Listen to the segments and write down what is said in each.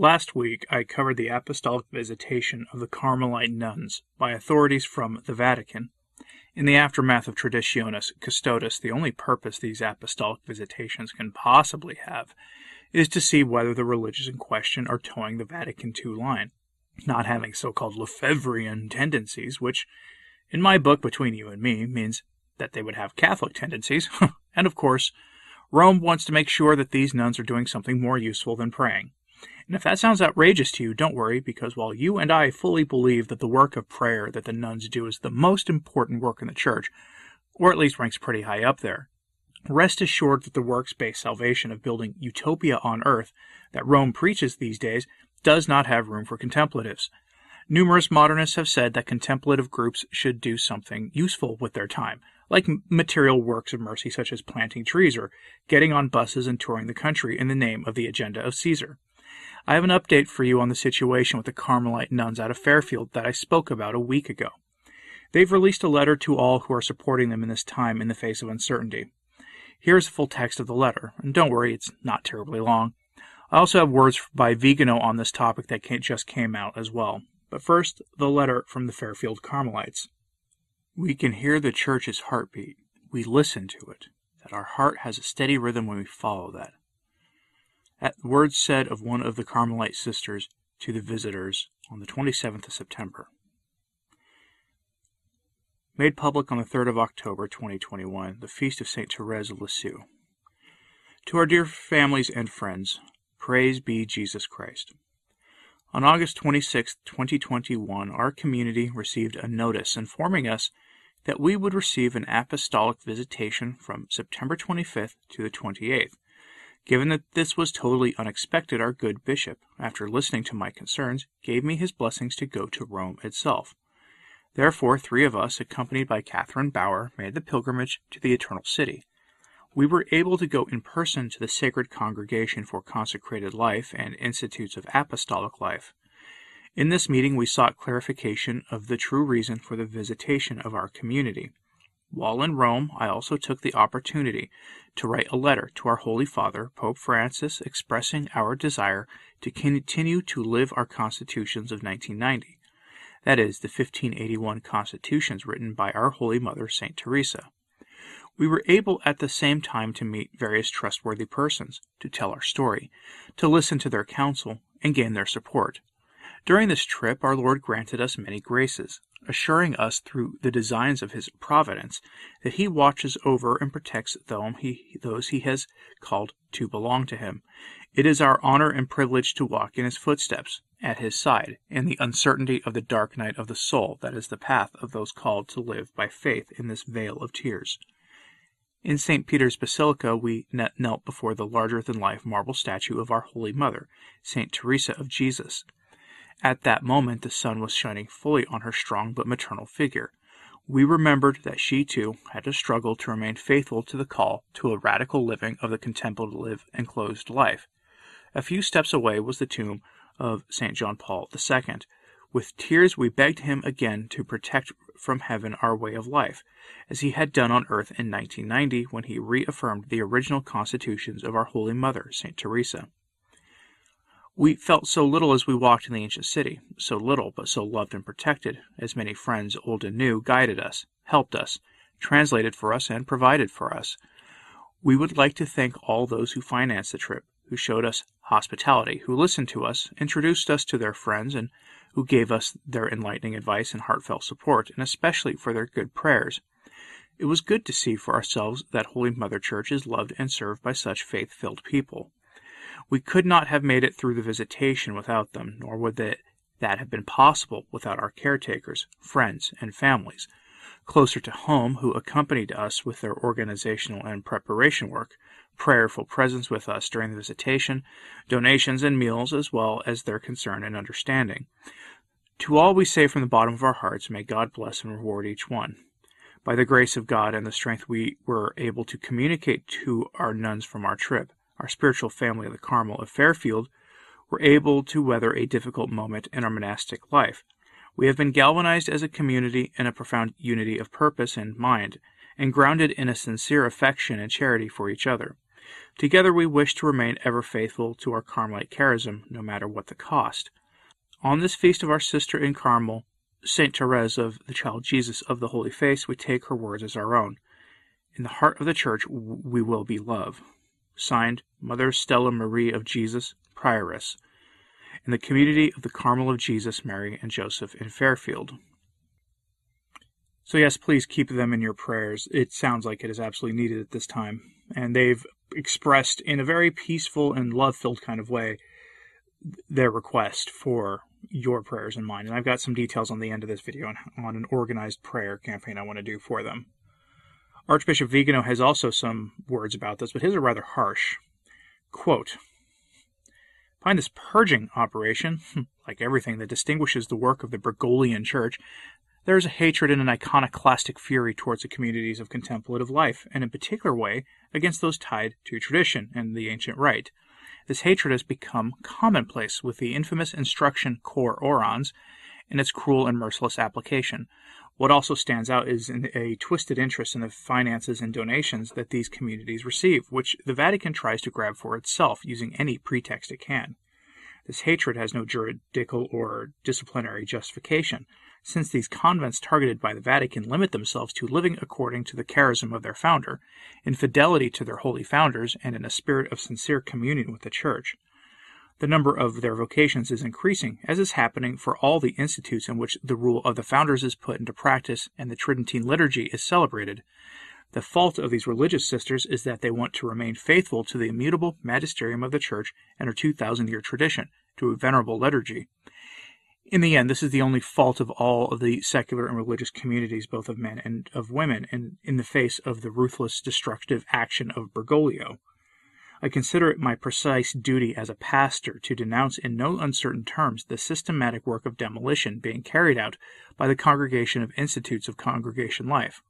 Last week I covered the apostolic visitation of the Carmelite nuns by authorities from the Vatican. In the aftermath of Traditionis Custodes, the only purpose these apostolic visitations can possibly have is to see whether the religious in question are toeing the Vatican II line, not having so called Lefebvrean tendencies, which, in my book Between You and Me, means that they would have Catholic tendencies, and of course, Rome wants to make sure that these nuns are doing something more useful than praying. And if that sounds outrageous to you, don't worry, because while you and I fully believe that the work of prayer that the nuns do is the most important work in the church, or at least ranks pretty high up there, rest assured that the works based salvation of building utopia on earth that Rome preaches these days does not have room for contemplatives. Numerous modernists have said that contemplative groups should do something useful with their time, like material works of mercy such as planting trees or getting on buses and touring the country in the name of the agenda of Caesar. I have an update for you on the situation with the Carmelite nuns out of Fairfield that I spoke about a week ago. They've released a letter to all who are supporting them in this time in the face of uncertainty. Here's the full text of the letter, and don't worry, it's not terribly long. I also have words by Vigano on this topic that just came out as well. But first, the letter from the Fairfield Carmelites. We can hear the church's heartbeat. We listen to it. That our heart has a steady rhythm when we follow that. At words said of one of the Carmelite sisters to the visitors on the 27th of September. Made public on the 3rd of October 2021, the feast of St. Therese of Lisieux. To our dear families and friends, praise be Jesus Christ. On August 26, 2021, our community received a notice informing us that we would receive an apostolic visitation from September 25th to the 28th Given that this was totally unexpected, our good bishop, after listening to my concerns, gave me his blessings to go to Rome itself. Therefore, three of us, accompanied by Catherine Bauer, made the pilgrimage to the Eternal City. We were able to go in person to the Sacred Congregation for Consecrated Life and Institutes of Apostolic Life. In this meeting, we sought clarification of the true reason for the visitation of our community. While in Rome, I also took the opportunity to write a letter to our Holy Father, Pope Francis, expressing our desire to continue to live our constitutions of 1990. That is, the 1581 constitutions written by our Holy Mother, St. Teresa. We were able at the same time to meet various trustworthy persons, to tell our story, to listen to their counsel, and gain their support. During this trip, our Lord granted us many graces assuring us through the designs of his providence that he watches over and protects those he has called to belong to him. It is our honor and privilege to walk in his footsteps, at his side, in the uncertainty of the dark night of the soul that is the path of those called to live by faith in this vale of tears. In St. Peter's Basilica, we knelt before the larger than life marble statue of our Holy Mother, St. Teresa of Jesus. At that moment the sun was shining fully on her strong but maternal figure. We remembered that she, too, had to struggle to remain faithful to the call to a radical living of the contemplative enclosed life. A few steps away was the tomb of St. John Paul II. With tears we begged him again to protect from heaven our way of life, as he had done on earth in 1990 when he reaffirmed the original constitutions of our Holy Mother, St. Teresa. We felt so little as we walked in the ancient city, so little, but so loved and protected, as many friends, old and new, guided us, helped us, translated for us, and provided for us. We would like to thank all those who financed the trip, who showed us hospitality, who listened to us, introduced us to their friends, and who gave us their enlightening advice and heartfelt support, and especially for their good prayers. It was good to see for ourselves that Holy Mother Church is loved and served by such faith filled people. We could not have made it through the visitation without them, nor would that, that have been possible without our caretakers, friends, and families. Closer to home, who accompanied us with their organizational and preparation work, prayerful presence with us during the visitation, donations and meals, as well as their concern and understanding. To all we say from the bottom of our hearts, may God bless and reward each one. By the grace of God and the strength we were able to communicate to our nuns from our trip, our spiritual family of the Carmel of Fairfield, were able to weather a difficult moment in our monastic life. We have been galvanized as a community in a profound unity of purpose and mind, and grounded in a sincere affection and charity for each other. Together we wish to remain ever faithful to our Carmelite charism, no matter what the cost. On this feast of our sister in Carmel, Saint Therese of the Child Jesus of the Holy Face, we take her words as our own. In the heart of the Church we will be love. Signed, Mother Stella Marie of Jesus, Prioress, in the community of the Carmel of Jesus, Mary, and Joseph in Fairfield. So, yes, please keep them in your prayers. It sounds like it is absolutely needed at this time. And they've expressed in a very peaceful and love filled kind of way their request for your prayers and mine. And I've got some details on the end of this video on, on an organized prayer campaign I want to do for them. Archbishop Vigano has also some words about this, but his are rather harsh. Quote, Find this purging operation, like everything that distinguishes the work of the Bergoglian Church, there is a hatred and an iconoclastic fury towards the communities of contemplative life, and in particular way against those tied to tradition and the ancient rite. This hatred has become commonplace with the infamous instruction cor orans in its cruel and merciless application. What also stands out is a twisted interest in the finances and donations that these communities receive, which the Vatican tries to grab for itself using any pretext it can. This hatred has no juridical or disciplinary justification since these convents targeted by the Vatican limit themselves to living according to the charism of their founder, in fidelity to their holy founders, and in a spirit of sincere communion with the Church. The number of their vocations is increasing, as is happening for all the institutes in which the rule of the founders is put into practice and the Tridentine liturgy is celebrated. The fault of these religious sisters is that they want to remain faithful to the immutable magisterium of the Church and her 2,000 year tradition, to a venerable liturgy. In the end, this is the only fault of all of the secular and religious communities, both of men and of women, and in the face of the ruthless, destructive action of Bergoglio. I consider it my precise duty as a pastor to denounce in no uncertain terms the systematic work of demolition being carried out by the Congregation of Institutes of Congregation Life,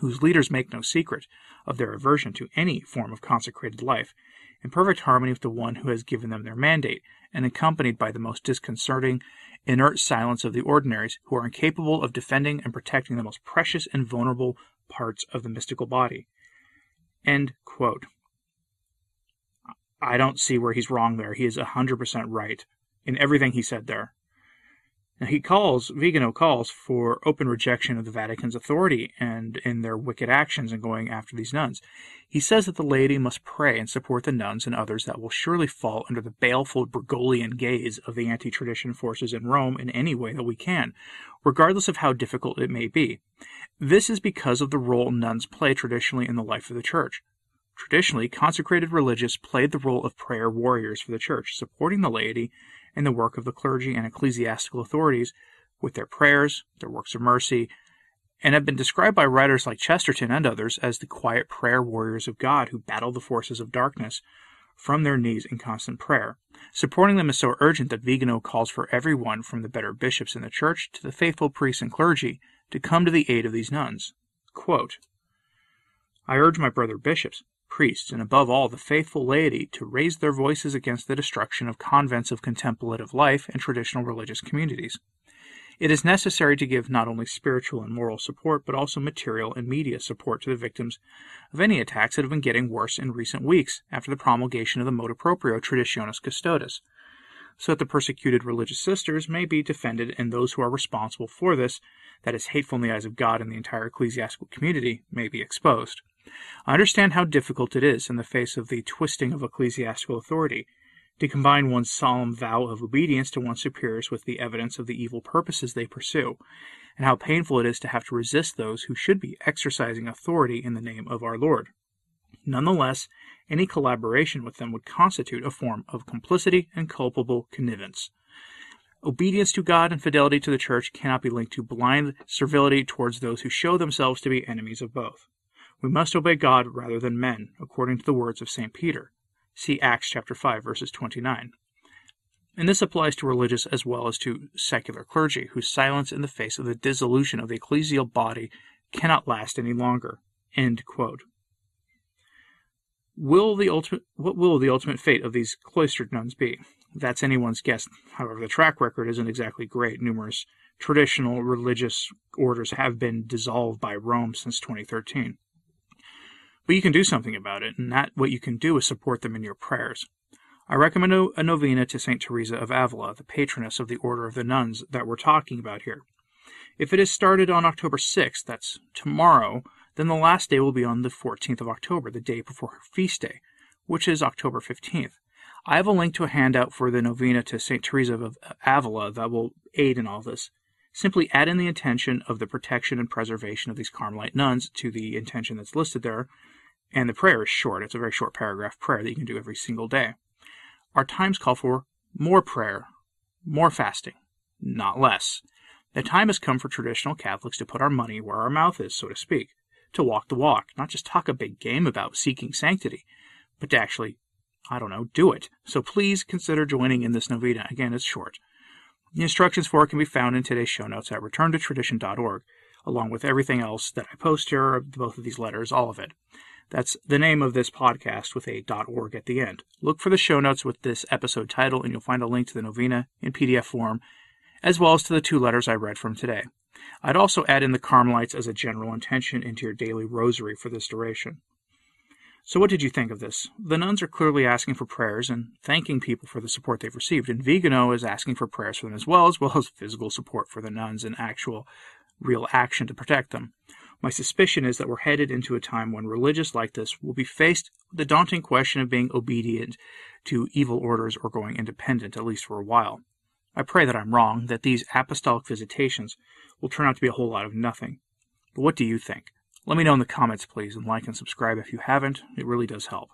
whose leaders make no secret of their aversion to any form of consecrated life, in perfect harmony with the one who has given them their mandate, and accompanied by the most disconcerting inert silence of the ordinaries, who are incapable of defending and protecting the most precious and vulnerable parts of the mystical body. I don't see where he's wrong there. He is 100% right in everything he said there. Now, he calls, Vigano calls for open rejection of the Vatican's authority and in their wicked actions in going after these nuns. He says that the laity must pray and support the nuns and others that will surely fall under the baleful Bergoglian gaze of the anti tradition forces in Rome in any way that we can, regardless of how difficult it may be. This is because of the role nuns play traditionally in the life of the Church. Traditionally, consecrated religious played the role of prayer warriors for the Church, supporting the laity in the work of the clergy and ecclesiastical authorities with their prayers, their works of mercy, and have been described by writers like Chesterton and others as the quiet prayer warriors of God who battle the forces of darkness from their knees in constant prayer. Supporting them is so urgent that Vigano calls for everyone from the better bishops in the church to the faithful priests and clergy to come to the aid of these nuns. Quote, I urge my brother bishops priests, and above all the faithful laity, to raise their voices against the destruction of convents of contemplative life and traditional religious communities. It is necessary to give not only spiritual and moral support, but also material and media support to the victims of any attacks that have been getting worse in recent weeks after the promulgation of the motu proprio Traditionis Custodes, so that the persecuted religious sisters may be defended and those who are responsible for this, that is hateful in the eyes of God and the entire ecclesiastical community, may be exposed. I understand how difficult it is, in the face of the twisting of ecclesiastical authority, to combine one's solemn vow of obedience to one's superiors with the evidence of the evil purposes they pursue, and how painful it is to have to resist those who should be exercising authority in the name of our Lord. Nonetheless, any collaboration with them would constitute a form of complicity and culpable connivance. Obedience to God and fidelity to the Church cannot be linked to blind servility towards those who show themselves to be enemies of both. We must obey God rather than men, according to the words of St. Peter. See Acts chapter 5 verses 29. And this applies to religious as well as to secular clergy, whose silence in the face of the dissolution of the ecclesial body cannot last any longer. Will the ultimate, what will the ultimate fate of these cloistered nuns be? That's anyone's guess. However, the track record isn't exactly great. Numerous traditional religious orders have been dissolved by Rome since 2013. But you can do something about it, and that what you can do is support them in your prayers. I recommend a novena to St. Teresa of Avila, the patroness of the Order of the Nuns that we're talking about here. If it is started on October 6th, that's tomorrow, then the last day will be on the 14th of October, the day before her feast day, which is October 15th. I have a link to a handout for the novena to St. Teresa of Avila that will aid in all this. Simply add in the intention of the protection and preservation of these Carmelite nuns to the intention that's listed there, and the prayer is short. It's a very short paragraph prayer that you can do every single day. Our times call for more prayer, more fasting, not less. The time has come for traditional Catholics to put our money where our mouth is, so to speak, to walk the walk, not just talk a big game about seeking sanctity, but to actually, I don't know, do it. So please consider joining in this novena. Again, it's short. The instructions for it can be found in today's show notes at returntotradition.org, along with everything else that I post here, both of these letters, all of it. That's the name of this podcast with a .org at the end. Look for the show notes with this episode title and you'll find a link to the novena in PDF form, as well as to the two letters I read from today. I'd also add in the Carmelites as a general intention into your daily rosary for this duration. So, what did you think of this? The nuns are clearly asking for prayers and thanking people for the support they've received, and Vigano is asking for prayers for them as well, as well as physical support for the nuns and actual, real action to protect them. My suspicion is that we're headed into a time when religious like this will be faced with the daunting question of being obedient to evil orders or going independent, at least for a while. I pray that I'm wrong, that these apostolic visitations will turn out to be a whole lot of nothing. But what do you think? Let me know in the comments, please, and like and subscribe if you haven't. It really does help.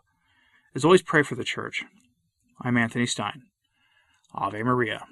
As always, pray for the church. I'm Anthony Stine. Ave Maria.